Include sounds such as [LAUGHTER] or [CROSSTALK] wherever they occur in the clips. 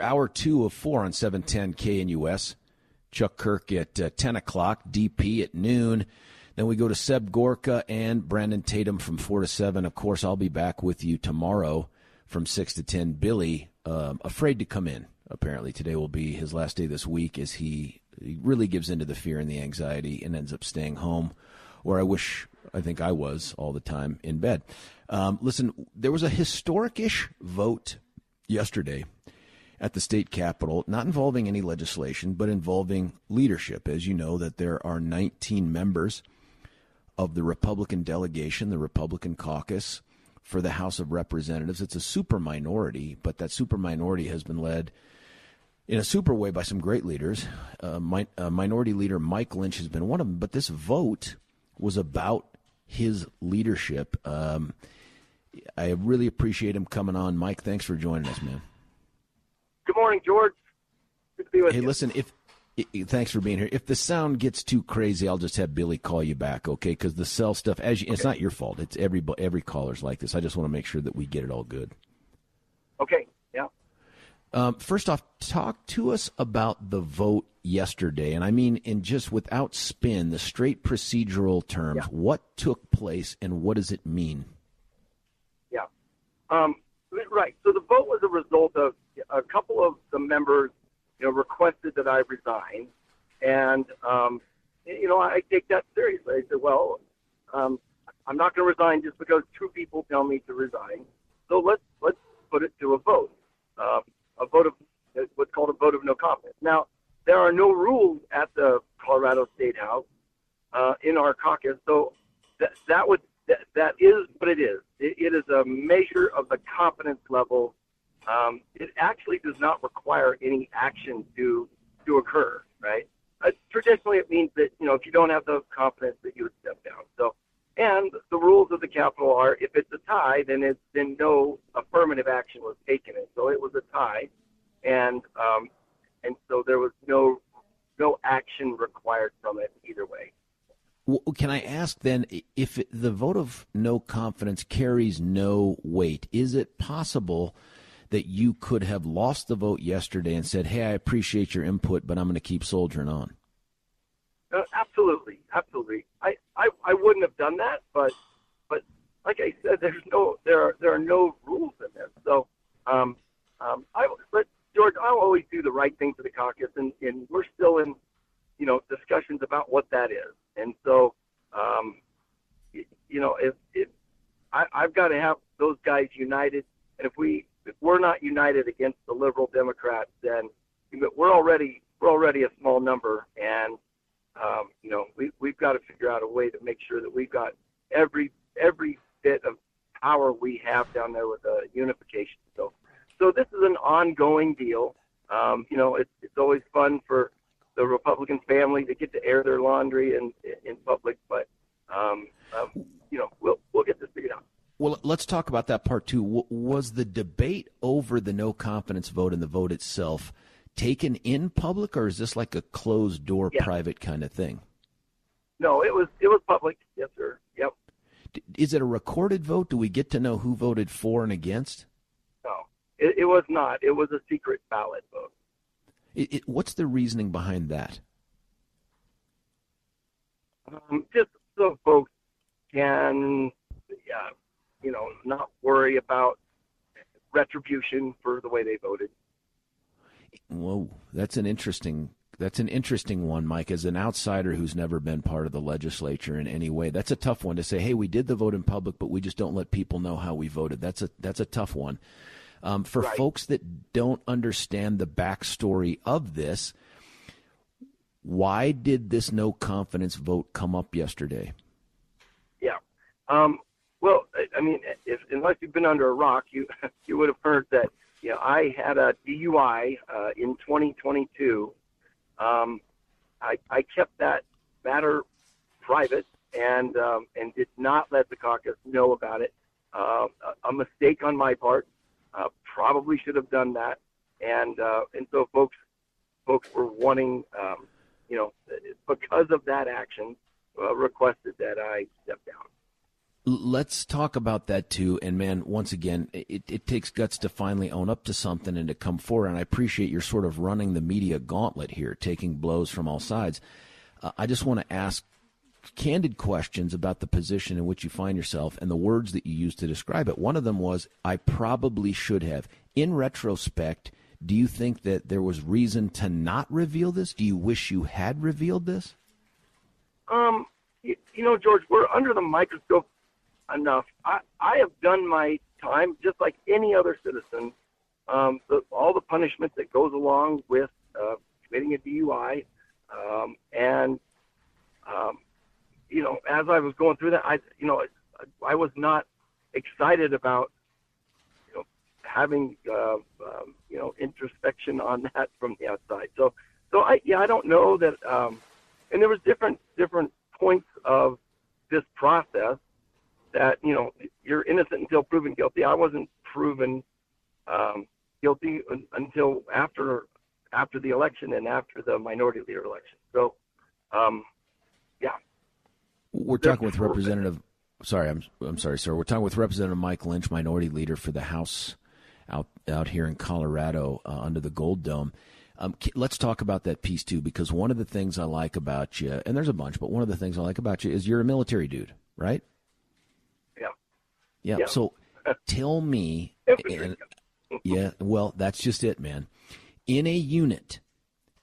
Hour two of four on 710 KNUS. Chuck Kirk at uh, 10 o'clock, DP at noon. Then we go to Seb Gorka and Brandon Tatum from 4 to 7. Of course, I'll be back with you tomorrow from 6 to 10. Billy, um, afraid to come in. Apparently, today will be his last day this week as he, he really gives into the fear and the anxiety and ends up staying home, where I wish I think I was all the time in bed. Um, listen, there was a historic ish vote yesterday at the state capitol, not involving any legislation, but involving leadership. As you know, that there are 19 members of the Republican delegation, the Republican caucus for the House of Representatives. It's a super minority, but that super minority has been led in a super way by some great leaders. Uh, my, uh, minority leader Mike Lynch has been one of them, but this vote was about his leadership. Um, I really appreciate him coming on. Mike, thanks for joining us, man. Good morning, George. Good to be with hey, you. listen, if thanks for being here. If the sound gets too crazy, I'll just have Billy call you back, okay? Because the cell stuff, as you, okay. it's not your fault. It's every every caller's like this. I just want to make sure that we get it all good. Okay. Yeah. Um, first off, talk to us about the vote yesterday, and I mean in just without spin, the straight procedural terms. Yeah. What took place, and what does it mean? Yeah. Um, right. So the vote was a result of a couple of the members, you know, requested that I resign, and um, you know, I take that seriously. I said, well, um, I'm not going to resign just because two people tell me to resign. So let's let's put it to a vote, uh, a vote of what's called a vote of no confidence. Now, there are no rules at the Colorado State House uh, in our caucus, so that that would that, that is what it is. It, it is a measure of the confidence level um, it actually does not require any action to to occur, right? Uh, traditionally, it means that you know if you don't have the confidence that you would step down. So, and the rules of the capital are if it's a tie, then it's then no affirmative action was taken, and so it was a tie, and um, and so there was no no action required from it either way. Can I ask then if the vote of no confidence carries no weight? Is it possible? That you could have lost the vote yesterday and said, "Hey, I appreciate your input, but I'm going to keep soldiering on"? Uh, absolutely, absolutely. I, I I wouldn't have done that, but but like I said, there's no there are there are no rules in this. So um, um, I but George, I'll always do the right thing for the caucus, and, and we're still in you know discussions about what that is. And so um, you, know if if I, I've got to have those guys united, and if we if we're not united against the liberal Democrats, then we're already we're already a small number, and um, you know we we've got to figure out a way to make sure that we've got every every bit of power we have down there with the unification. So so this is an ongoing deal. Um, you know, it's it's always fun for the Republican family to get to air their laundry in in public, but um, um, you know we'll we'll get this figured out. Well, let's talk about that part too. Was the debate over the no confidence vote and the vote itself taken in public, or is this like a closed door, yeah. private kind of thing? No, it was it was public. Yes, sir. Yep. Is it a recorded vote? Do we get to know who voted for and against? No, it, it was not. It was a secret ballot vote. It, it, what's the reasoning behind that? Um, just so folks can yeah, you know, not worry about retribution for the way they voted. Whoa, that's an interesting that's an interesting one, Mike. As an outsider who's never been part of the legislature in any way, that's a tough one to say. Hey, we did the vote in public, but we just don't let people know how we voted. That's a that's a tough one. Um, for right. folks that don't understand the backstory of this, why did this no confidence vote come up yesterday? Yeah. Um, well, I mean, if unless you've been under a rock, you [LAUGHS] you would have heard that you know, I had a DUI uh, in 2022. Um, I, I kept that matter private and um, and did not let the caucus know about it. Uh, a, a mistake on my part. Uh, probably should have done that. And uh, and so folks folks were wanting, um, you know, because of that action, uh, requested that I step down. Let's talk about that too. And man, once again, it, it takes guts to finally own up to something and to come forward. And I appreciate you're sort of running the media gauntlet here, taking blows from all sides. Uh, I just want to ask candid questions about the position in which you find yourself and the words that you used to describe it. One of them was, I probably should have. In retrospect, do you think that there was reason to not reveal this? Do you wish you had revealed this? Um, you, you know, George, we're under the microscope enough. I, I have done my time just like any other citizen. Um, the, all the punishment that goes along with uh, committing a DUI, um, and um, you know, as I was going through that, I, you know, I, I was not excited about, you know, having, uh, um, you know, introspection on [LAUGHS] that from the outside. So, so I, yeah, I don't know that, um, and there was different, different points of this process that you know you're innocent until proven guilty. I wasn't proven um, guilty until after after the election and after the minority leader election. So, um, yeah. We're talking with Representative. Sorry, I'm I'm sorry, sir. We're talking with Representative Mike Lynch, minority leader for the House out out here in Colorado uh, under the Gold Dome. Um, let's talk about that piece too, because one of the things I like about you, and there's a bunch, but one of the things I like about you is you're a military dude, right? Yeah. yeah. So [LAUGHS] tell me, and, yeah, well, that's just it, man. In a unit,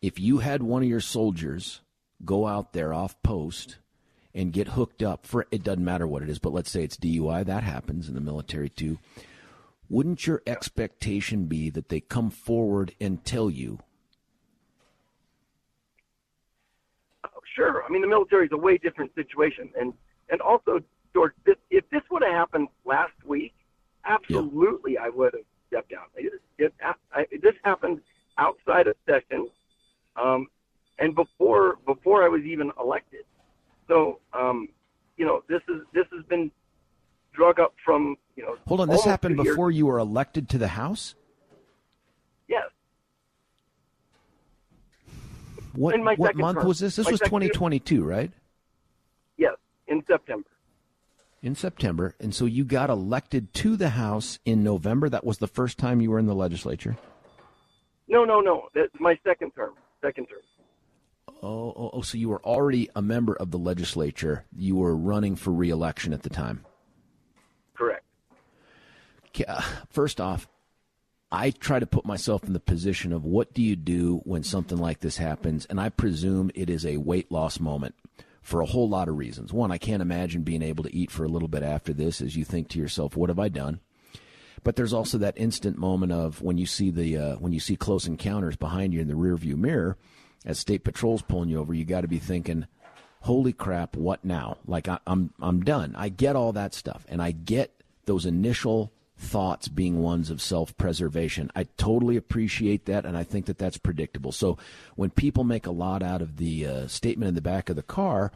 if you had one of your soldiers go out there off post and get hooked up for it doesn't matter what it is, but let's say it's DUI, that happens in the military too. Wouldn't your expectation be that they come forward and tell you? Oh, sure. I mean, the military is a way different situation, and and also George, this, if this would have happened last week, absolutely yeah. I would have stepped down. It, it, I, this happened outside of session, um, and before before I was even elected. So, um, you know, this is this has been drug up from you know. Hold on, this happened before years. you were elected to the House. Yes. What, what month term. was this? This my was 2022, right? Yes, in September in September, and so you got elected to the House in November. That was the first time you were in the legislature. No, no, no. That's my second term. Second term. Oh, oh, oh, so you were already a member of the legislature. You were running for reelection at the time. Correct. Uh, first off, I try to put myself in the position of what do you do when something like this happens, and I presume it is a weight loss moment for a whole lot of reasons. One, I can't imagine being able to eat for a little bit after this as you think to yourself, what have I done? But there's also that instant moment of when you see the uh, when you see close encounters behind you in the rearview mirror, as state patrol's pulling you over, you got to be thinking, "Holy crap, what now?" Like I, I'm I'm done. I get all that stuff, and I get those initial thoughts being ones of self preservation. I totally appreciate that, and I think that that's predictable. So when people make a lot out of the uh, statement in the back of the car,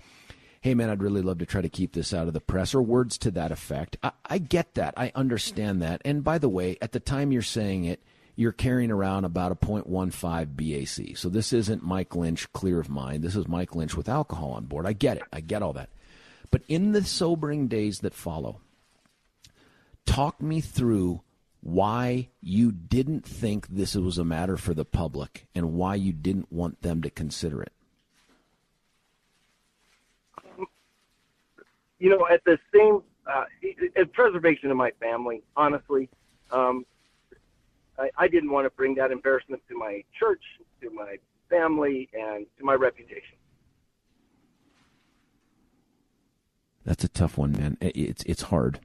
hey man, I'd really love to try to keep this out of the press, or words to that effect, I, I get that. I understand that. And by the way, at the time you're saying it, you're carrying around about a 0.15 BAC. So this isn't Mike Lynch clear of mind. This is Mike Lynch with alcohol on board. I get it. I get all that. But in the sobering days that follow, Talk me through why you didn't think this was a matter for the public and why you didn't want them to consider it. You know, at the same, uh, preservation of my family, honestly, um, I, I didn't want to bring that embarrassment to my church, to my family, and to my reputation. That's a tough one, man. It's it's hard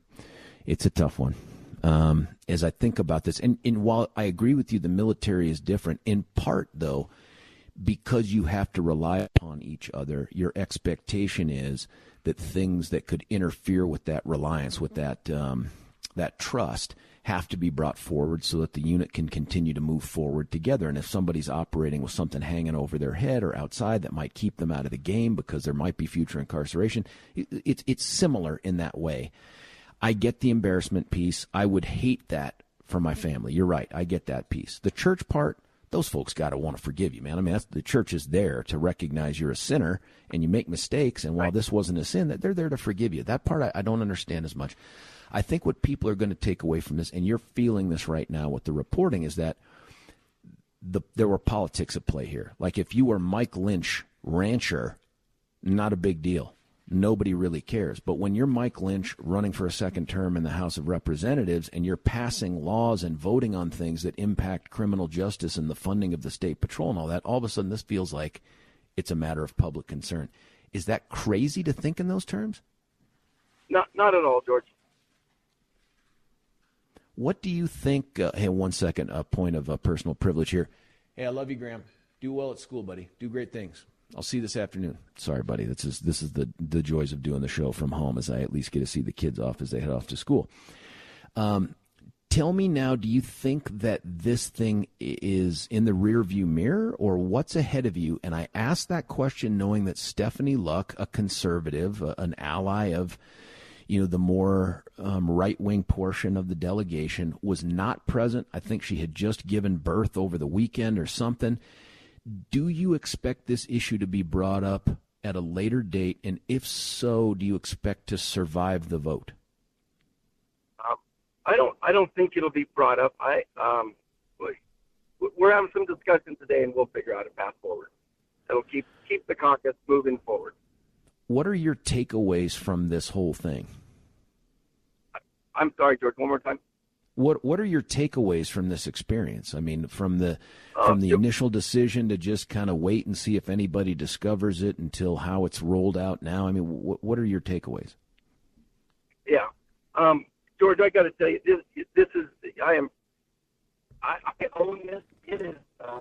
it's a tough one. Um, as I think about this, and, and while I agree with you, the military is different in part, though, because you have to rely upon each other. Your expectation is that things that could interfere with that reliance, with that um, that trust, have to be brought forward so that the unit can continue to move forward together. And if somebody's operating with something hanging over their head or outside that might keep them out of the game because there might be future incarceration, it's it's similar in that way. I get the embarrassment piece. I would hate that for my family. You're right. I get that piece. The church part, those folks got to want to forgive you, man. I mean, the church is there to recognize you're a sinner and you make mistakes. And while right. this wasn't a sin, that they're there to forgive you. That part I, I don't understand as much. I think what people are going to take away from this, and you're feeling this right now with the reporting, is that the, there were politics at play here. Like if you were Mike Lynch, rancher, not a big deal. Nobody really cares. But when you're Mike Lynch running for a second term in the House of Representatives and you're passing laws and voting on things that impact criminal justice and the funding of the state patrol and all that, all of a sudden this feels like it's a matter of public concern. Is that crazy to think in those terms? Not, not at all, George. What do you think? Uh, hey, one second, a point of uh, personal privilege here. Hey, I love you, Graham. Do well at school, buddy. Do great things. I'll see you this afternoon. Sorry, buddy. This is this is the the joys of doing the show from home, as I at least get to see the kids off as they head off to school. Um, tell me now, do you think that this thing is in the rearview mirror, or what's ahead of you? And I ask that question knowing that Stephanie Luck, a conservative, an ally of you know, the more um, right wing portion of the delegation was not present. I think she had just given birth over the weekend or something. Do you expect this issue to be brought up at a later date? And if so, do you expect to survive the vote? Um, I don't. I don't think it'll be brought up. I um, we're having some discussion today, and we'll figure out a path forward. It'll keep keep the caucus moving forward. What are your takeaways from this whole thing? I'm sorry, George. One more time. What What are your takeaways from this experience? I mean, from the uh, from the initial decision to just kind of wait and see if anybody discovers it until how it's rolled out now. I mean, what What are your takeaways? Yeah, um, George, I got to tell you, this this is I am I, I own this. It has uh,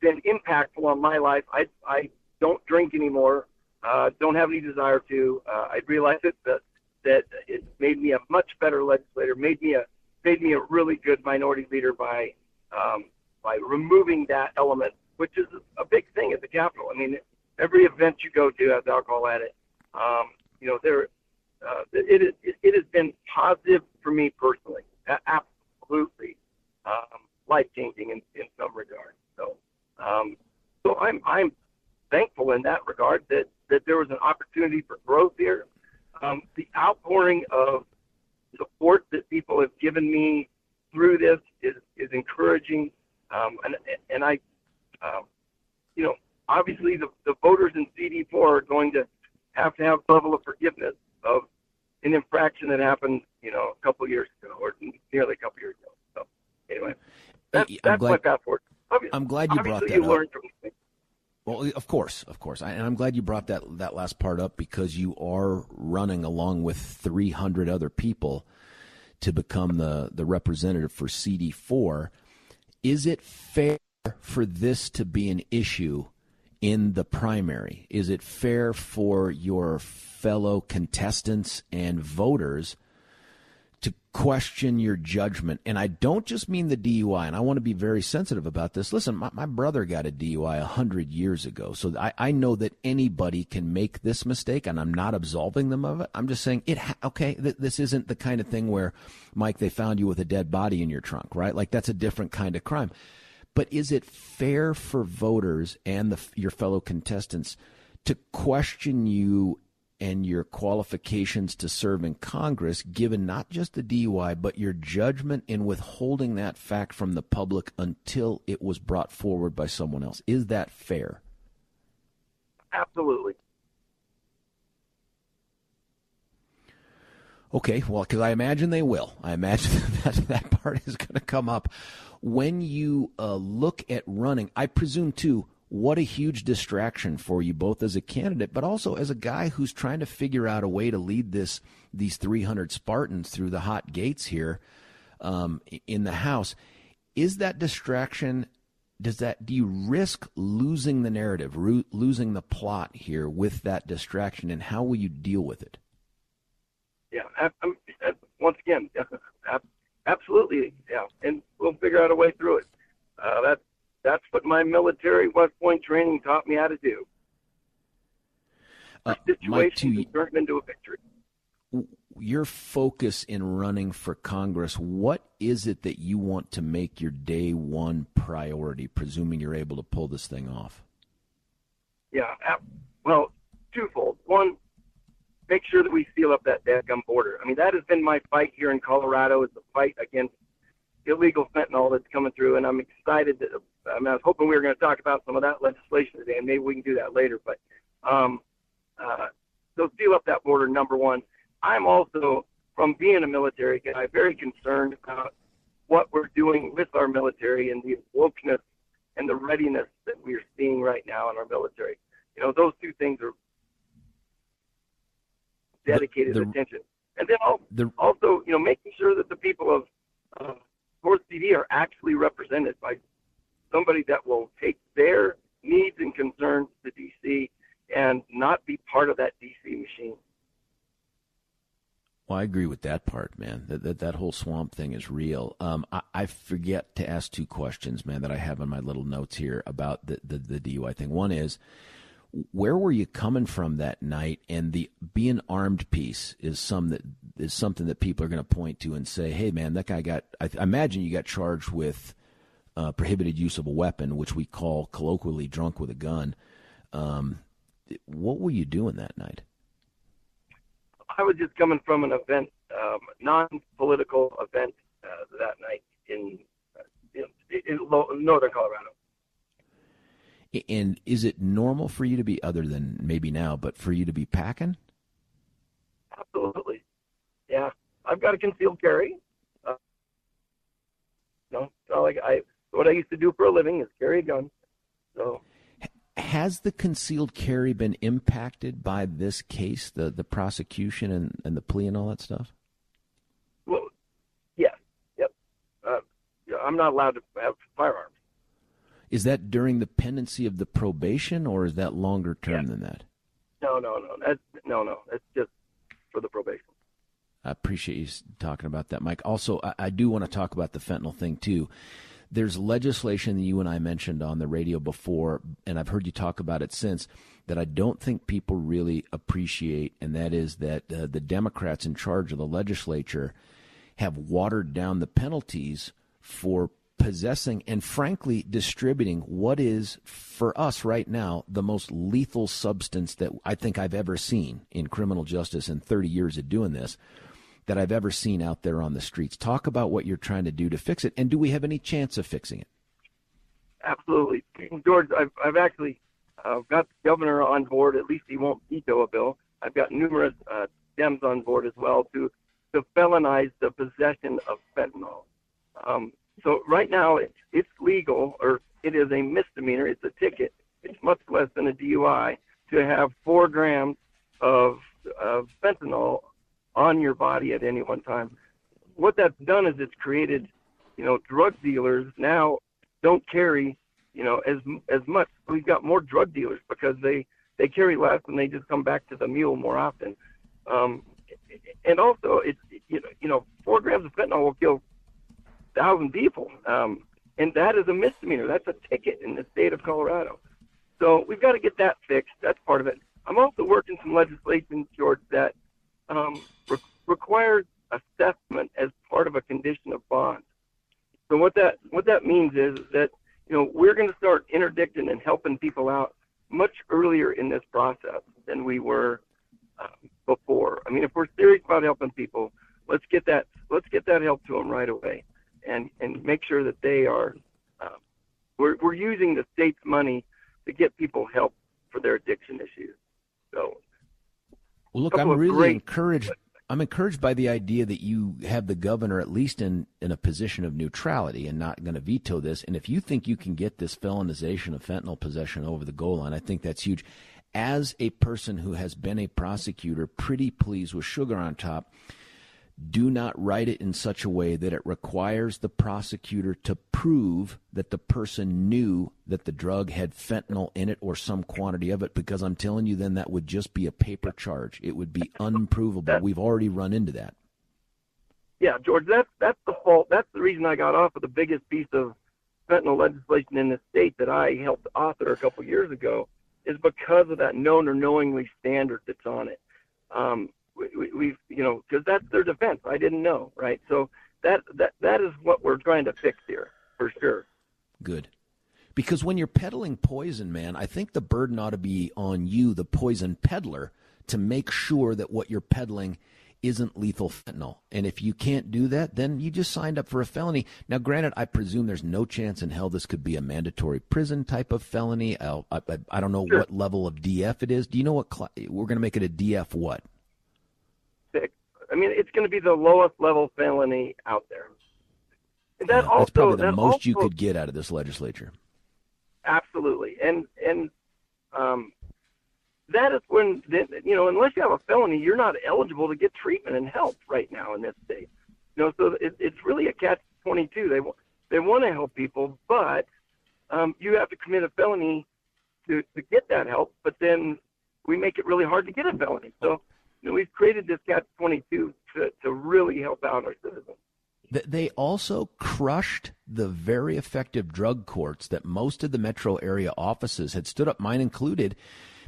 been impactful on my life. I I don't drink anymore. Uh, don't have any desire to. Uh, I realize it that that it made me a much better legislator, made me a made me a really good minority leader by um, by removing that element, which is a big thing at the Capitol. I mean, every event you go to has alcohol at it. Um, you know, there uh, it, it it has been positive for me personally, absolutely um, life changing in, in some regard. So, um, so I'm I'm thankful in that regard that that there was an opportunity for growth here. Um, the outpouring of support that people have given me through this is, is encouraging. Um, and, and I, um, you know, obviously the, the voters in CD4 are going to have to have a level of forgiveness of an infraction that happened, you know, a couple years ago or nearly a couple years ago. So anyway, that, that's glad, my path forward. Obviously, I'm glad you brought that you up. Well, of course, of course, I, and I'm glad you brought that that last part up because you are running along with 300 other people to become the the representative for CD4. Is it fair for this to be an issue in the primary? Is it fair for your fellow contestants and voters to question your judgment. And I don't just mean the DUI, and I want to be very sensitive about this. Listen, my, my brother got a DUI a hundred years ago, so I, I know that anybody can make this mistake, and I'm not absolving them of it. I'm just saying it. Ha- okay, th- this isn't the kind of thing where, Mike, they found you with a dead body in your trunk, right? Like that's a different kind of crime. But is it fair for voters and the, your fellow contestants to question you and your qualifications to serve in Congress, given not just the DUI, but your judgment in withholding that fact from the public until it was brought forward by someone else. Is that fair? Absolutely. Okay, well, because I imagine they will. I imagine [LAUGHS] that that part is going to come up. When you uh, look at running, I presume too, what a huge distraction for you both as a candidate but also as a guy who's trying to figure out a way to lead this these 300 Spartans through the hot gates here um, in the house is that distraction does that do you risk losing the narrative ro- losing the plot here with that distraction and how will you deal with it yeah I'm, I'm, once again [LAUGHS] absolutely, yeah, and we'll figure out a way through it. Uh, that's that's what my military West Point training taught me how to do. Uh, situation to turn into a victory. Your focus in running for Congress, what is it that you want to make your day one priority, presuming you're able to pull this thing off? Yeah, well, twofold. One, make sure that we seal up that dadgum border. I mean, that has been my fight here in Colorado. Is the fight against illegal fentanyl that's coming through, and I'm excited that. I, mean, I was hoping we were going to talk about some of that legislation today, and maybe we can do that later. But um, uh, so seal up that border, number one. I'm also, from being a military guy, very concerned about what we're doing with our military and the wokeness and the readiness that we're seeing right now in our military. You know, those two things are dedicated the, the, attention. And then also, the, also, you know, making sure that the people of uh, North CD are actually represented by somebody that will take their needs and concerns to DC and not be part of that DC machine. Well, I agree with that part, man. That that, that whole swamp thing is real. Um, I, I, forget to ask two questions, man, that I have on my little notes here about the, the, the DUI thing. One is, where were you coming from that night? And the being armed piece is some that is something that people are going to point to and say, "Hey, man, that guy got." I, I imagine you got charged with uh, prohibited use of a weapon, which we call colloquially "drunk with a gun." Um, what were you doing that night? I was just coming from an event, um, non-political event uh, that night in, uh, in, in northern Colorado. And is it normal for you to be, other than maybe now, but for you to be packing? Absolutely. Yeah, I've got a concealed carry. Uh, no, it's not like I. What I used to do for a living is carry a gun. So has the concealed carry been impacted by this case, the the prosecution and, and the plea and all that stuff? Well, yes, yep. Uh, I'm not allowed to have firearms. Is that during the pendency of the probation, or is that longer term yeah. than that? No, no, no. That's no, no. That's just for the probation. I appreciate you talking about that, Mike. Also, I, I do want to talk about the fentanyl thing too there's legislation that you and I mentioned on the radio before, and I've heard you talk about it since, that I don't think people really appreciate, and that is that uh, the Democrats in charge of the legislature have watered down the penalties for possessing and frankly distributing what is for us right now the most lethal substance that I think I've ever seen in criminal justice in 30 years of doing this that I've ever seen out there on the streets. Talk about what you're trying to do to fix it, and do we have any chance of fixing it? Absolutely, George. I've, I've actually uh, got the governor on board. At least he won't veto a bill. I've got numerous uh, Dems on board as well to to felonize the possession of fentanyl. Um, so right now it's it's legal, or it is a misdemeanor. It's a ticket. It's much less than a DUI to have four grams of, of fentanyl on your body at any one time. What that's done is it's created, you know, drug dealers now don't carry, you know, as as much. We've got more drug dealers because they they carry less and they just come back to the mule more often. Um, and also, it's you know, you know, four grams of fentanyl will kill thousand people, um, and that is a misdemeanor. That's a ticket in the state of Colorado. So we've got to get that fixed. That's part of it. I'm also working some legislation, George, that um, re- requires assessment as part of a condition of bond. So what that what that means is that you know we're going to start interdicting and helping people out much earlier in this process than we were uh, before. I mean, if we're serious about helping people, let's get that let's get that help to them right away, and and make sure that they are uh, we're we're using the state's money to get people help for their addiction issues. So well, look, I'm really great, encouraged. I'm encouraged by the idea that you have the governor at least in, in a position of neutrality and not going to veto this. And if you think you can get this felonization of fentanyl possession over the goal line, I think that's huge. As a person who has been a prosecutor, pretty pleased with sugar on top, do not write it in such a way that it requires the prosecutor to prove that the person knew that the drug had fentanyl in it or some quantity of it because I'm telling you then that would just be a paper charge. It would be unprovable. We've already run into that. yeah, George, that's that's the fault. That's the reason I got off of the biggest piece of fentanyl legislation in the state that I helped author a couple years ago, is because of that known or knowingly standard that's on it. Um, we, we, have you know, because that's their defense. I didn't know, right? So that that that is what we're trying to fix here for sure. Good. Because when you're peddling poison, man, I think the burden ought to be on you, the poison peddler, to make sure that what you're peddling isn't lethal fentanyl. And if you can't do that, then you just signed up for a felony. Now, granted, I presume there's no chance in hell this could be a mandatory prison type of felony. I, I, I don't know sure. what level of DF it is. Do you know what cl- we're going to make it a DF what? I mean, it's going to be the lowest level felony out there. And that yeah, also, that's probably the that most also, you could get out of this legislature. Absolutely, and and um, that is when you know unless you have a felony, you're not eligible to get treatment and help right now in this state. You know, so it, it's really a catch twenty two. They they want to help people, but um, you have to commit a felony to to get that help. But then we make it really hard to get a felony. So know, we've created this twenty two to to really help out our citizens. They also crushed the very effective drug courts that most of the metro area offices had stood up, mine included,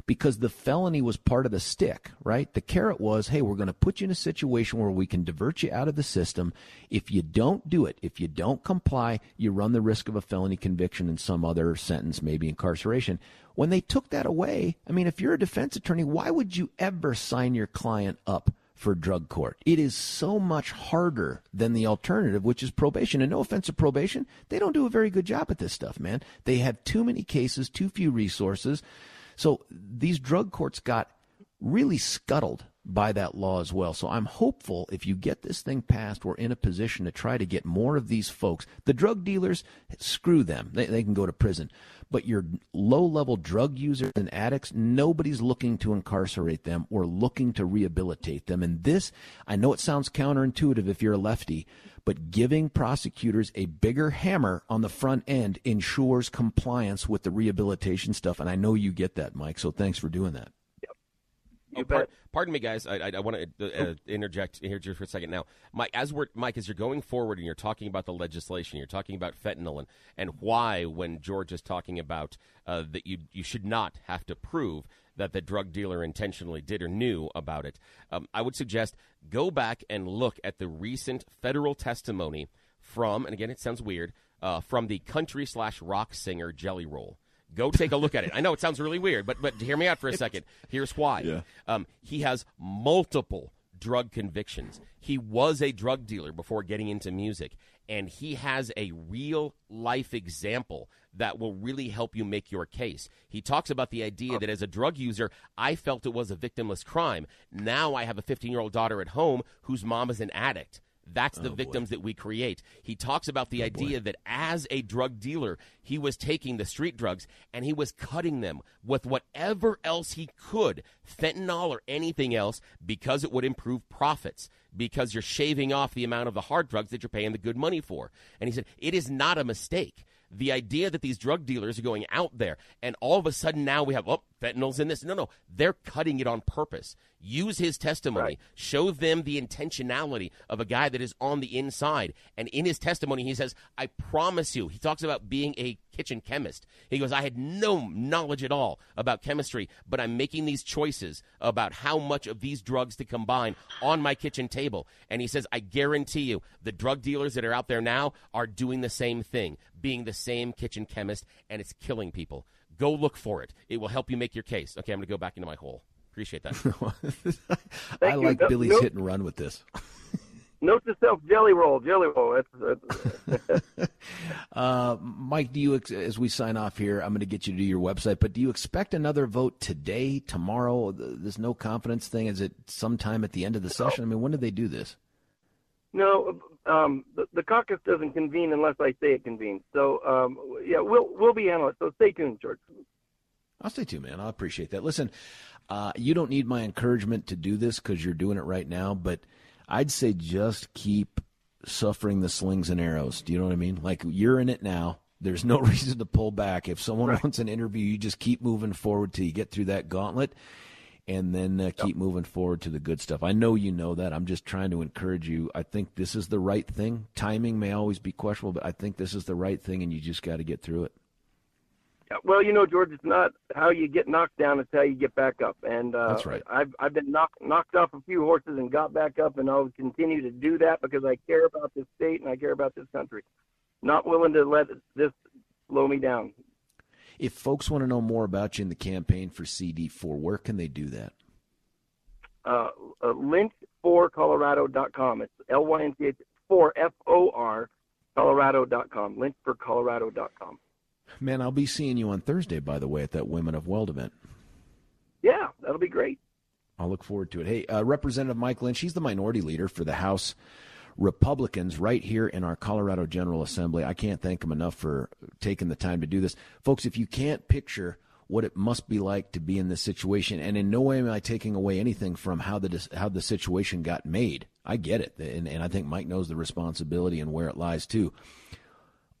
because the felony was part of the stick, right? The carrot was, hey, we're going to put you in a situation where we can divert you out of the system. If you don't do it, if you don't comply, you run the risk of a felony conviction and some other sentence, maybe incarceration. When they took that away, I mean, if you're a defense attorney, why would you ever sign your client up? for drug court. It is so much harder than the alternative, which is probation. And no offense to probation, they don't do a very good job at this stuff, man. They have too many cases, too few resources. So these drug courts got really scuttled by that law as well. So I'm hopeful if you get this thing passed, we're in a position to try to get more of these folks. The drug dealers, screw them. They, they can go to prison. But your low level drug users and addicts, nobody's looking to incarcerate them or looking to rehabilitate them. And this, I know it sounds counterintuitive if you're a lefty, but giving prosecutors a bigger hammer on the front end ensures compliance with the rehabilitation stuff. And I know you get that, Mike. So thanks for doing that. Oh, par- pardon me, guys. I, I, I want to uh, uh, interject here just for a second. Now, Mike, as we're Mike, as you're going forward and you're talking about the legislation, you're talking about fentanyl and, and why, when George is talking about uh, that you you should not have to prove that the drug dealer intentionally did or knew about it. Um, I would suggest go back and look at the recent federal testimony from, and again, it sounds weird, uh, from the country slash rock singer Jelly Roll. Go take a look at it. I know it sounds really weird, but but hear me out for a second. Here's why. Yeah. Um, he has multiple drug convictions. He was a drug dealer before getting into music, and he has a real life example that will really help you make your case. He talks about the idea oh. that as a drug user, I felt it was a victimless crime. Now I have a 15 year old daughter at home whose mom is an addict. That's the oh, victims boy. that we create. He talks about the oh, idea boy. that as a drug dealer, he was taking the street drugs and he was cutting them with whatever else he could, fentanyl or anything else, because it would improve profits, because you're shaving off the amount of the hard drugs that you're paying the good money for. And he said, it is not a mistake the idea that these drug dealers are going out there and all of a sudden now we have, oh, fentanyl's in this. No, no, they're cutting it on purpose. Use his testimony, right. show them the intentionality of a guy that is on the inside. And in his testimony, he says, I promise you, he talks about being a kitchen chemist. He goes, I had no knowledge at all about chemistry, but I'm making these choices about how much of these drugs to combine on my kitchen table. And he says, I guarantee you, the drug dealers that are out there now are doing the same thing, being the same kitchen chemist, and it's killing people. Go look for it. It will help you make your case. Okay, I'm going to go back into my hole. Appreciate that. [LAUGHS] I like you. Billy's nope. hit and run with this. [LAUGHS] Note to self: jelly roll, jelly roll. That's, that's... [LAUGHS] [LAUGHS] uh, Mike, do you as we sign off here? I'm going to get you to do your website, but do you expect another vote today, tomorrow? This no confidence thing is it sometime at the end of the session? I mean, when did they do this? No, um, the, the, caucus doesn't convene unless I say it convenes. So um, yeah, we'll we'll be analysts. So stay tuned, George. I'll stay tuned, man. I appreciate that. Listen, uh, you don't need my encouragement to do this because you're doing it right now, but I'd say just keep suffering the slings and arrows. Do you know what I mean? Like you're in it now. There's no [LAUGHS] reason to pull back. If someone right. wants an interview, you just keep moving forward till you get through that gauntlet. and then uh, keep yep. moving forward to the good stuff. I know you know that. I'm just trying to encourage you. I think this is the right thing. Timing may always be questionable, but I think this is the right thing, and you just got to get through it. Well, you know, George, it's not how you get knocked down; it's how you get back up. And uh, that's right. I've I've been knocked knocked off a few horses and got back up, and I'll continue to do that because I care about this state and I care about this country. Not willing to let this slow me down. If folks want to know more about you in the campaign for CD4, where can they do that? Uh, uh, lynch4colorado.com. It's L Y N C H 4 F O R Colorado.com. Lynch4colorado.com. Man, I'll be seeing you on Thursday, by the way, at that Women of Weld event. Yeah, that'll be great. I'll look forward to it. Hey, uh, Representative Mike Lynch, he's the minority leader for the House Republicans right here in our Colorado General Assembly. I can't thank him enough for taking the time to do this. Folks, if you can't picture what it must be like to be in this situation, and in no way am I taking away anything from how the how the situation got made. I get it, and, and I think Mike knows the responsibility and where it lies too.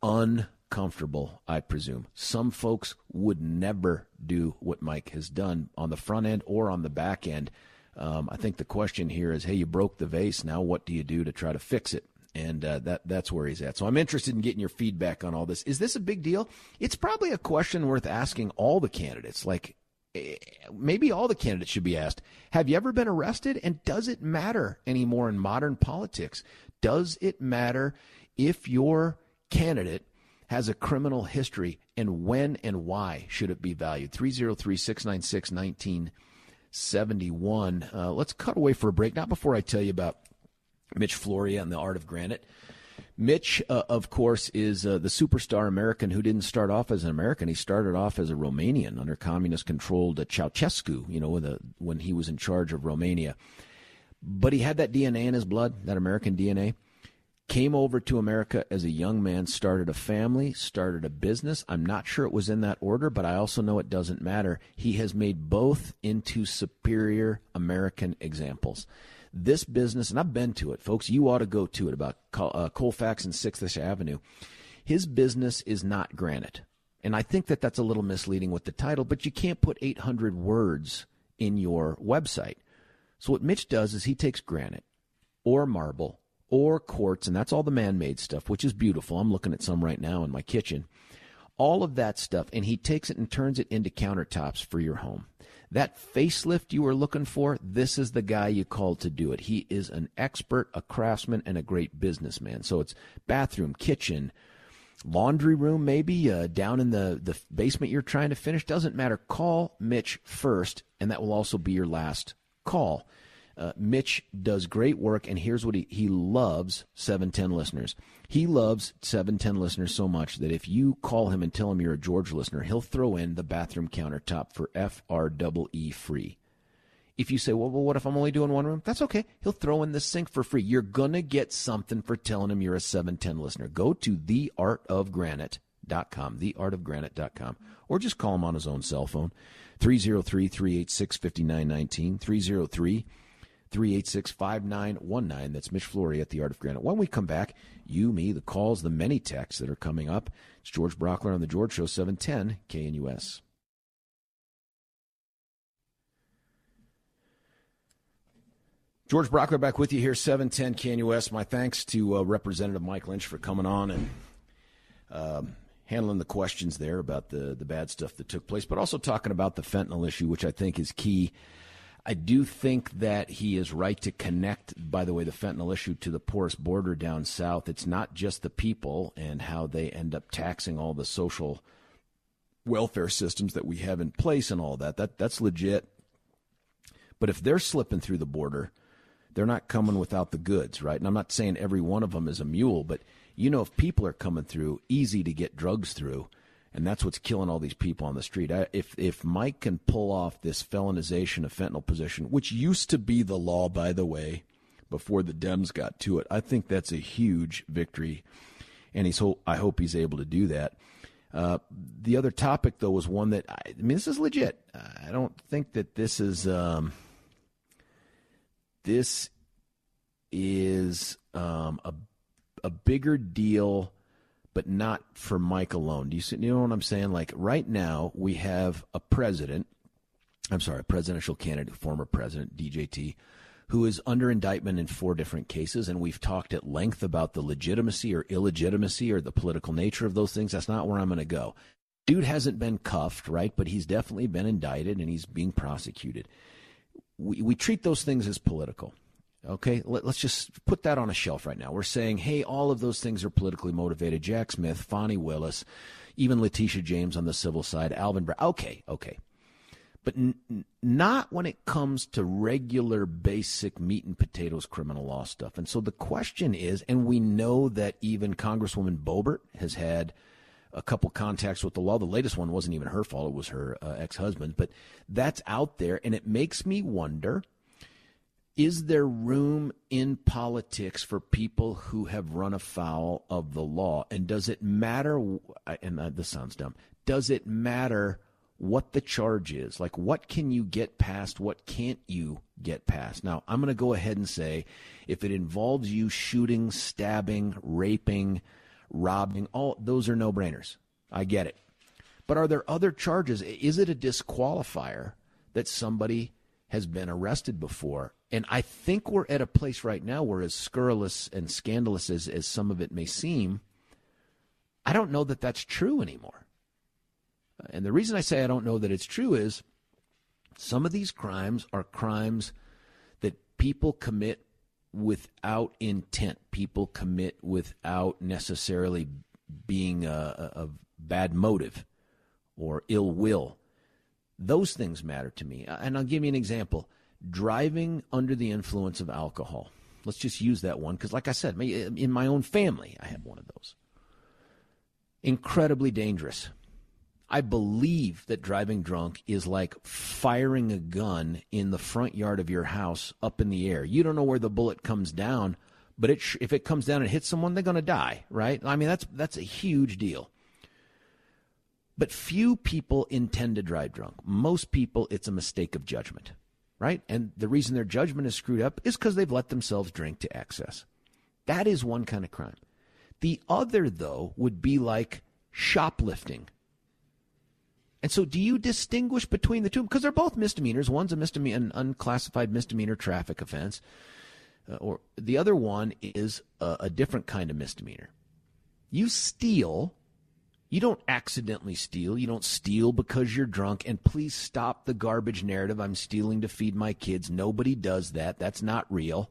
Un comfortable, I presume. Some folks would never do what Mike has done on the front end or on the back end. Um, I think the question here is, hey, you broke the vase. Now, what do you do to try to fix it? And uh, that that's where he's at. So I'm interested in getting your feedback on all this. Is this a big deal? It's probably a question worth asking all the candidates. Like, eh, maybe all the candidates should be asked Have you ever been arrested? And does it matter anymore in modern politics? Does it matter if your candidate has a criminal history, and when and why should it be valued? 303 696 1971. Uh, let's cut away for a break. Not before I tell you about Mitch Floria and the art of granite. Mitch, uh, of course, is uh, the superstar American who didn't start off as an American. He started off as a Romanian under communist-controlled Ceausescu. You know, the, when he was in charge of Romania. But he had that DNA in his blood, that American DNA came over to America as a young man, started a family, started a business. I'm not sure it was in that order, but I also know it doesn't matter. He has made both into superior American examples. This business, and I've been to it, folks, you ought to go to it about uh, Colfax and 6th Avenue. His business is not granite. And I think that that's a little misleading with the title, but you can't put 800 words in your website. So what Mitch does is he takes granite or marble or quartz, and that's all the man made stuff, which is beautiful. I'm looking at some right now in my kitchen. All of that stuff, and he takes it and turns it into countertops for your home. That facelift you were looking for, this is the guy you called to do it. He is an expert, a craftsman, and a great businessman. So it's bathroom, kitchen, laundry room, maybe uh, down in the, the basement you're trying to finish. Doesn't matter. Call Mitch first, and that will also be your last call. Uh, Mitch does great work, and here's what he, he loves 710 listeners. He loves 710 listeners so much that if you call him and tell him you're a George listener, he'll throw in the bathroom countertop for FREE free. If you say, well, well, what if I'm only doing one room? That's okay. He'll throw in the sink for free. You're going to get something for telling him you're a 710 listener. Go to theartofgranite.com, theartofgranite.com, or just call him on his own cell phone, 303 386 5919, 303 386 5919. That's Mitch Flory at The Art of Granite. When we come back, you, me, the calls, the many texts that are coming up. It's George Brauchler on The George Show, 710 KNUS. George Brauchler back with you here, 710 KNUS. My thanks to uh, Representative Mike Lynch for coming on and um, handling the questions there about the, the bad stuff that took place, but also talking about the fentanyl issue, which I think is key I do think that he is right to connect, by the way, the fentanyl issue to the porous border down south. It's not just the people and how they end up taxing all the social welfare systems that we have in place and all that. That that's legit. But if they're slipping through the border, they're not coming without the goods, right? And I'm not saying every one of them is a mule, but you know if people are coming through, easy to get drugs through and that's what's killing all these people on the street. I, if if Mike can pull off this felonization of fentanyl possession, which used to be the law, by the way, before the Dems got to it, I think that's a huge victory, and he's ho- I hope he's able to do that. Uh, the other topic, though, was one that I, I, mean, this is legit. I don't think that this is um, this is um, a a bigger deal but not for Mike alone. Do you, see, you know what I'm saying? Like right now, we have a president I'm sorry, a presidential candidate, former president, DJT, who is under indictment in four different cases. And we've talked at length about the legitimacy or illegitimacy or the political nature of those things. That's not where I'm going to go. Dude hasn't been cuffed, right? But he's definitely been indicted and he's being prosecuted. We, we treat those things as political. Okay, Let, us just put that on a shelf right now. We're saying, hey, all of those things are politically motivated. Jack Smith, Fani Willis, even Letitia James on the civil side, Alvin Brown. Okay, okay. But n- not when it comes to regular, basic meat and potatoes criminal law stuff. And so the question is, and we know that even Congresswoman Boebert has had a couple contacts with the law. The latest one wasn't even her fault, it was her uh, ex husband. But that's out there, and it makes me wonder is there room in politics for people who have run afoul of the law? And does it matter? And uh, this sounds dumb. Does it matter what the charge is? Like, what can you get past? What can't you get past? Now, I'm going to go ahead and say if it involves you shooting, stabbing, raping, robbing, all those are no brainers. I get it. But are there other charges? Is it a disqualifier that somebody has been arrested before. And I think we're at a place right now where, as scurrilous and scandalous as, as some of it may seem, I don't know that that's true anymore. And the reason I say I don't know that it's true is some of these crimes are crimes that people commit without intent, people commit without necessarily being a, a, a bad motive or ill will. Those things matter to me. And I'll give you an example driving under the influence of alcohol. Let's just use that one because, like I said, in my own family, I have one of those. Incredibly dangerous. I believe that driving drunk is like firing a gun in the front yard of your house up in the air. You don't know where the bullet comes down, but it if it comes down and hits someone, they're going to die, right? I mean, that's that's a huge deal. But few people intend to drive drunk. Most people, it's a mistake of judgment, right? And the reason their judgment is screwed up is because they've let themselves drink to excess. That is one kind of crime. The other, though, would be like shoplifting. And so, do you distinguish between the two? Because they're both misdemeanors. One's a misdemeanor, an unclassified misdemeanor traffic offense, uh, or the other one is a, a different kind of misdemeanor. You steal you don't accidentally steal. You don't steal because you're drunk. And please stop the garbage narrative. I'm stealing to feed my kids. Nobody does that. That's not real.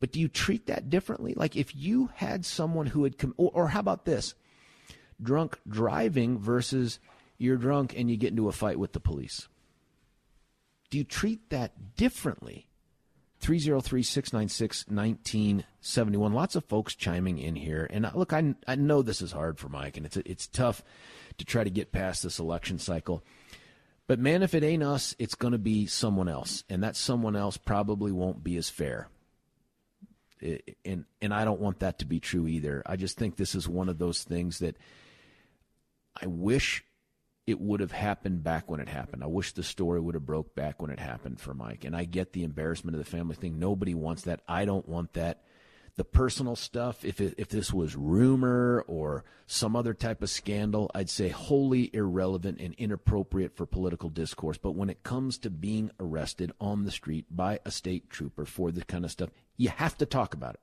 But do you treat that differently? Like if you had someone who had come, or, or how about this? Drunk driving versus you're drunk and you get into a fight with the police. Do you treat that differently? 303 696 1971. Lots of folks chiming in here. And uh, look, I, I know this is hard for Mike, and it's, it's tough to try to get past this election cycle. But man, if it ain't us, it's going to be someone else. And that someone else probably won't be as fair. and, and I don't want that to be true either. I just think this is one of those things that I wish it would have happened back when it happened. I wish the story would have broke back when it happened for Mike. And I get the embarrassment of the family thing. Nobody wants that. I don't want that. The personal stuff, if it, if this was rumor or some other type of scandal, I'd say wholly irrelevant and inappropriate for political discourse. But when it comes to being arrested on the street by a state trooper for this kind of stuff, you have to talk about it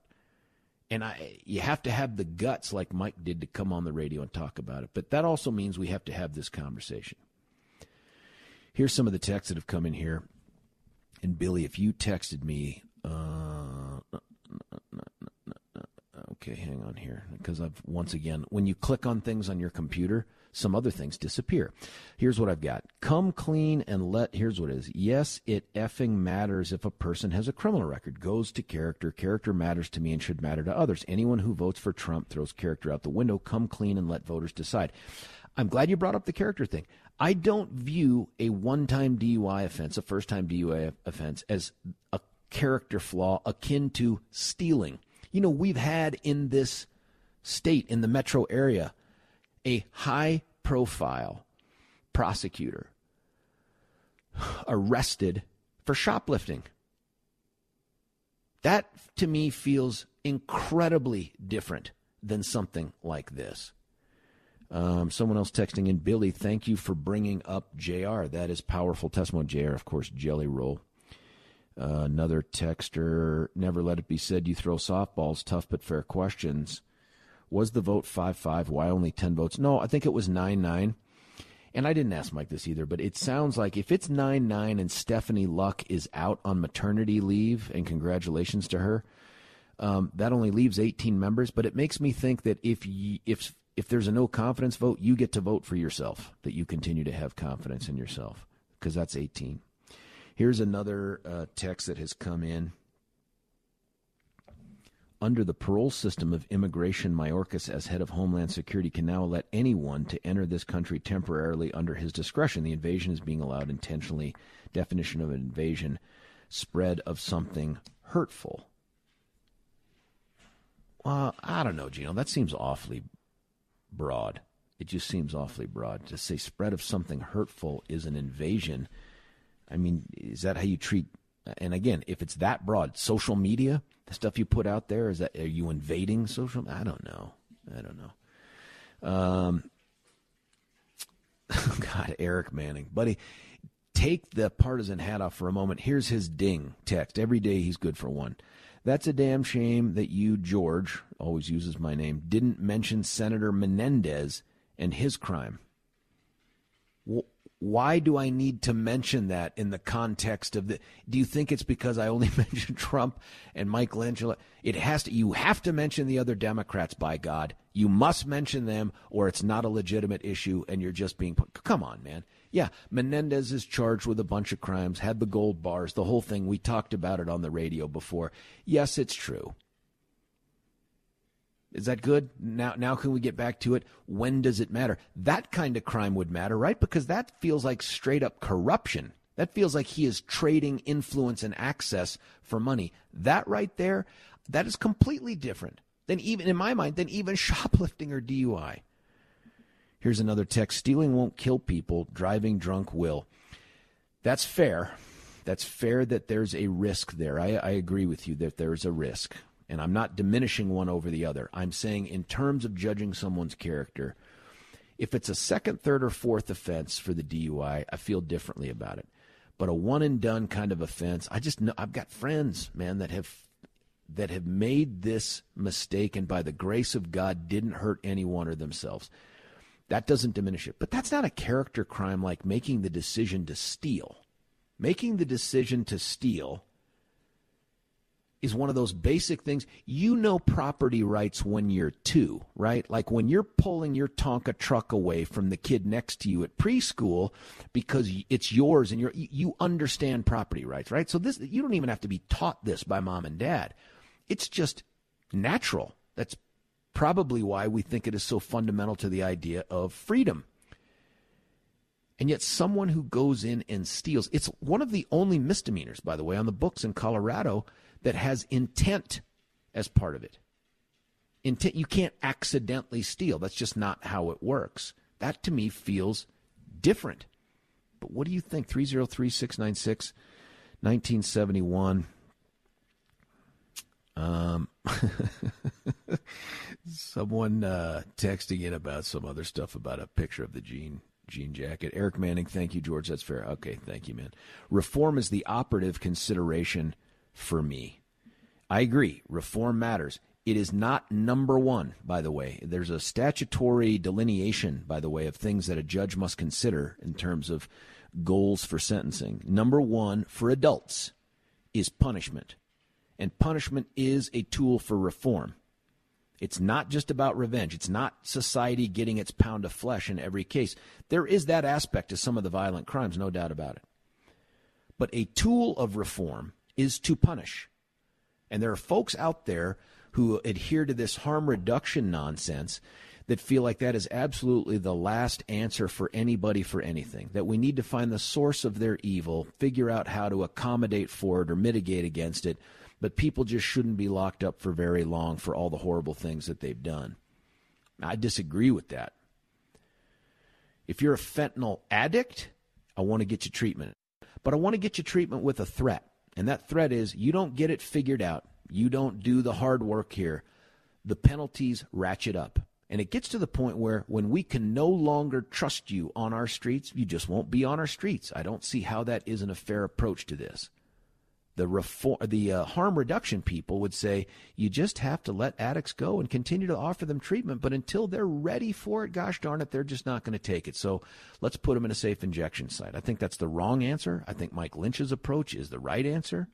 and I, you have to have the guts like Mike did to come on the radio and talk about it. But that also means we have to have this conversation. Here's some of the texts that have come in here. And Billy, if you texted me, uh, okay, hang on here, because I've once again, when you click on things on your computer, some other things disappear. Here's what I've got. Come clean and let, here's what it is. Yes, it effing matters if a person has a criminal record. Goes to character. Character matters to me and should matter to others. Anyone who votes for Trump throws character out the window. Come clean and let voters decide. I'm glad you brought up the character thing. I don't view a one time DUI offense, a first time DUI offense, as a character flaw akin to stealing. You know, we've had in this state, in the metro area, a high profile prosecutor arrested for shoplifting. That to me feels incredibly different than something like this. Um, someone else texting in, Billy, thank you for bringing up JR. That is powerful testimony. JR, of course, Jelly Roll. Uh, another texter, never let it be said you throw softballs, tough but fair questions. Was the vote 5 5? Why only 10 votes? No, I think it was 9 9. And I didn't ask Mike this either, but it sounds like if it's 9 9 and Stephanie Luck is out on maternity leave, and congratulations to her, um, that only leaves 18 members. But it makes me think that if, if if there's a no confidence vote, you get to vote for yourself, that you continue to have confidence in yourself, because that's 18. Here's another uh, text that has come in. Under the parole system of immigration, Mayorkas, as head of Homeland Security, can now let anyone to enter this country temporarily under his discretion. The invasion is being allowed intentionally. Definition of an invasion: spread of something hurtful. Well, I don't know, Gino. That seems awfully broad. It just seems awfully broad. To say spread of something hurtful is an invasion. I mean, is that how you treat? And again, if it's that broad, social media, the stuff you put out there, is that are you invading social? I don't know. I don't know. Um, [LAUGHS] God, Eric Manning, buddy, take the partisan hat off for a moment. Here's his ding text. Every day he's good for one. That's a damn shame that you, George, always uses my name, didn't mention Senator Menendez and his crime. Why do I need to mention that in the context of the? Do you think it's because I only [LAUGHS] mentioned Trump and Michelangelo? It has to. You have to mention the other Democrats. By God, you must mention them, or it's not a legitimate issue, and you're just being. Come on, man. Yeah, Menendez is charged with a bunch of crimes, had the gold bars, the whole thing. We talked about it on the radio before. Yes, it's true. Is that good? Now now can we get back to it? When does it matter? That kind of crime would matter, right? Because that feels like straight up corruption. That feels like he is trading influence and access for money. That right there, that is completely different than even in my mind than even [LAUGHS] shoplifting or DUI. Here's another text Stealing won't kill people, driving drunk will. That's fair. That's fair that there's a risk there. I, I agree with you that there's a risk. And I'm not diminishing one over the other. I'm saying, in terms of judging someone's character, if it's a second, third, or fourth offense for the DUI, I feel differently about it. But a one and done kind of offense, I just know I've got friends, man, that have that have made this mistake and by the grace of God didn't hurt anyone or themselves. That doesn't diminish it. But that's not a character crime like making the decision to steal. Making the decision to steal is one of those basic things. You know property rights when you're two, right? Like when you're pulling your Tonka truck away from the kid next to you at preschool because it's yours and you're, you understand property rights, right? So this, you don't even have to be taught this by mom and dad. It's just natural. That's probably why we think it is so fundamental to the idea of freedom. And yet, someone who goes in and steals, it's one of the only misdemeanors, by the way, on the books in Colorado that has intent as part of it. Intent, you can't accidentally steal. That's just not how it works. That to me feels different. But what do you think? 303 696 1971. Um, [LAUGHS] someone uh, texting in about some other stuff about a picture of the jean jean jacket. Eric Manning, thank you, George. That's fair. Okay, thank you, man. Reform is the operative consideration for me. I agree. Reform matters. It is not number one, by the way. There's a statutory delineation, by the way, of things that a judge must consider in terms of goals for sentencing. Number one for adults is punishment and punishment is a tool for reform. It's not just about revenge. It's not society getting its pound of flesh in every case. There is that aspect to some of the violent crimes, no doubt about it. But a tool of reform is to punish. And there are folks out there who adhere to this harm reduction nonsense that feel like that is absolutely the last answer for anybody for anything. That we need to find the source of their evil, figure out how to accommodate for it or mitigate against it, but people just shouldn't be locked up for very long for all the horrible things that they've done. I disagree with that. If you're a fentanyl addict, I want to get you treatment. But I want to get you treatment with a threat. And that threat is you don't get it figured out. You don't do the hard work here. The penalties ratchet up. And it gets to the point where when we can no longer trust you on our streets, you just won't be on our streets. I don't see how that isn't a fair approach to this. The reform, the uh, harm reduction people would say you just have to let addicts go and continue to offer them treatment, but until they're ready for it, gosh darn it, they're just not going to take it. So let's put them in a safe injection site. I think that's the wrong answer. I think Mike Lynch's approach is the right answer.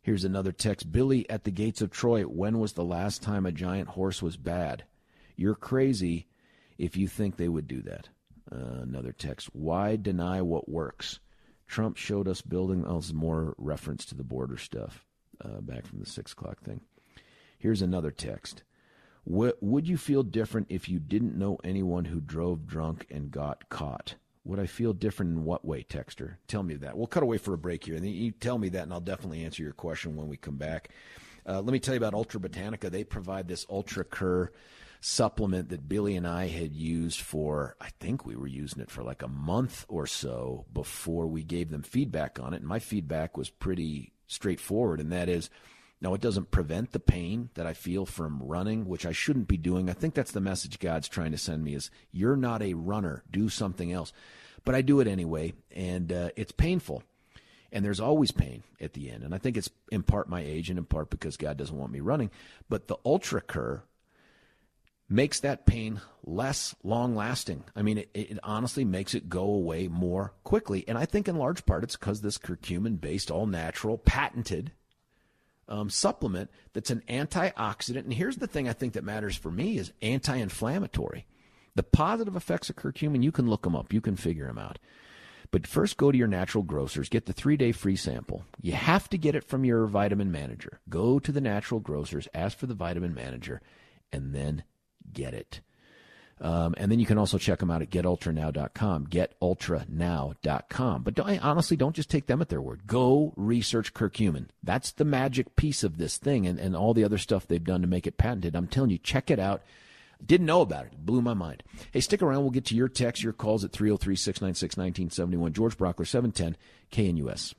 Here's another text. Billy at the gates of Troy. When was the last time a giant horse was bad? You're crazy if you think they would do that. Uh, another text. Why deny what works? Trump showed us building. Oh, more reference to the border stuff uh, back from the six o'clock thing. Here's another text. would you feel different if you didn't know anyone who drove drunk and got caught? Would I feel different in what way, Texter? Tell me that. We'll cut away for a break here, and you tell me that, and I'll definitely answer your question when we come back. Uh, let me tell you about Ultra Botanica. They provide this Ultra Cur supplement that Billy and I had used for, I think we were using it for like a month or so before we gave them feedback on it. And my feedback was pretty straightforward, and that is, now, it doesn't prevent the pain that I feel from running, which I shouldn't be doing. I think that's the message God's trying to send me is you're not a runner. Do something else. But I do it anyway, and uh, it's painful. And there's always pain at the end. And I think it's in part my age and in part because God doesn't want me running. But the Ultra Cur makes that pain less long lasting. I mean, it, it, honestly makes it go away more quickly. And I think in large part it's because this curcumin based, all natural, patented um, supplement that's an antioxidant. And here's the thing I think that matters for me is anti inflammatory. The positive effects of curcumin, you can look them up, you can figure them out. But first, go to your natural grocers, get the three day free sample. You have to get it from your vitamin manager. Go to the natural grocers, ask for the vitamin manager, and then get it. Um, and then you can also check them out at getultranow.com, getultranow.com. But don't, honestly, don't just take them at their word. Go research curcumin. That's the magic piece of this thing and, and all the other stuff they've done to make it patented. I'm telling you, check it out. Didn't know about it. it blew my mind. Hey, stick around. We'll get to your texts, your calls at 303 696 1971. George Brauchler, 710 KNUS.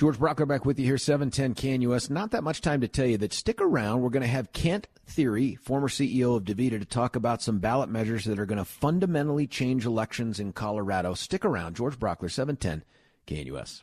George Brauchler back with you here, 710 KNUS. Not that much time to tell you that stick around. We're going to have Kent Thiry, former CEO of DaVita, to talk about some ballot measures that are going to fundamentally change elections in Colorado. Stick around. George Brauchler, 710 KNUS.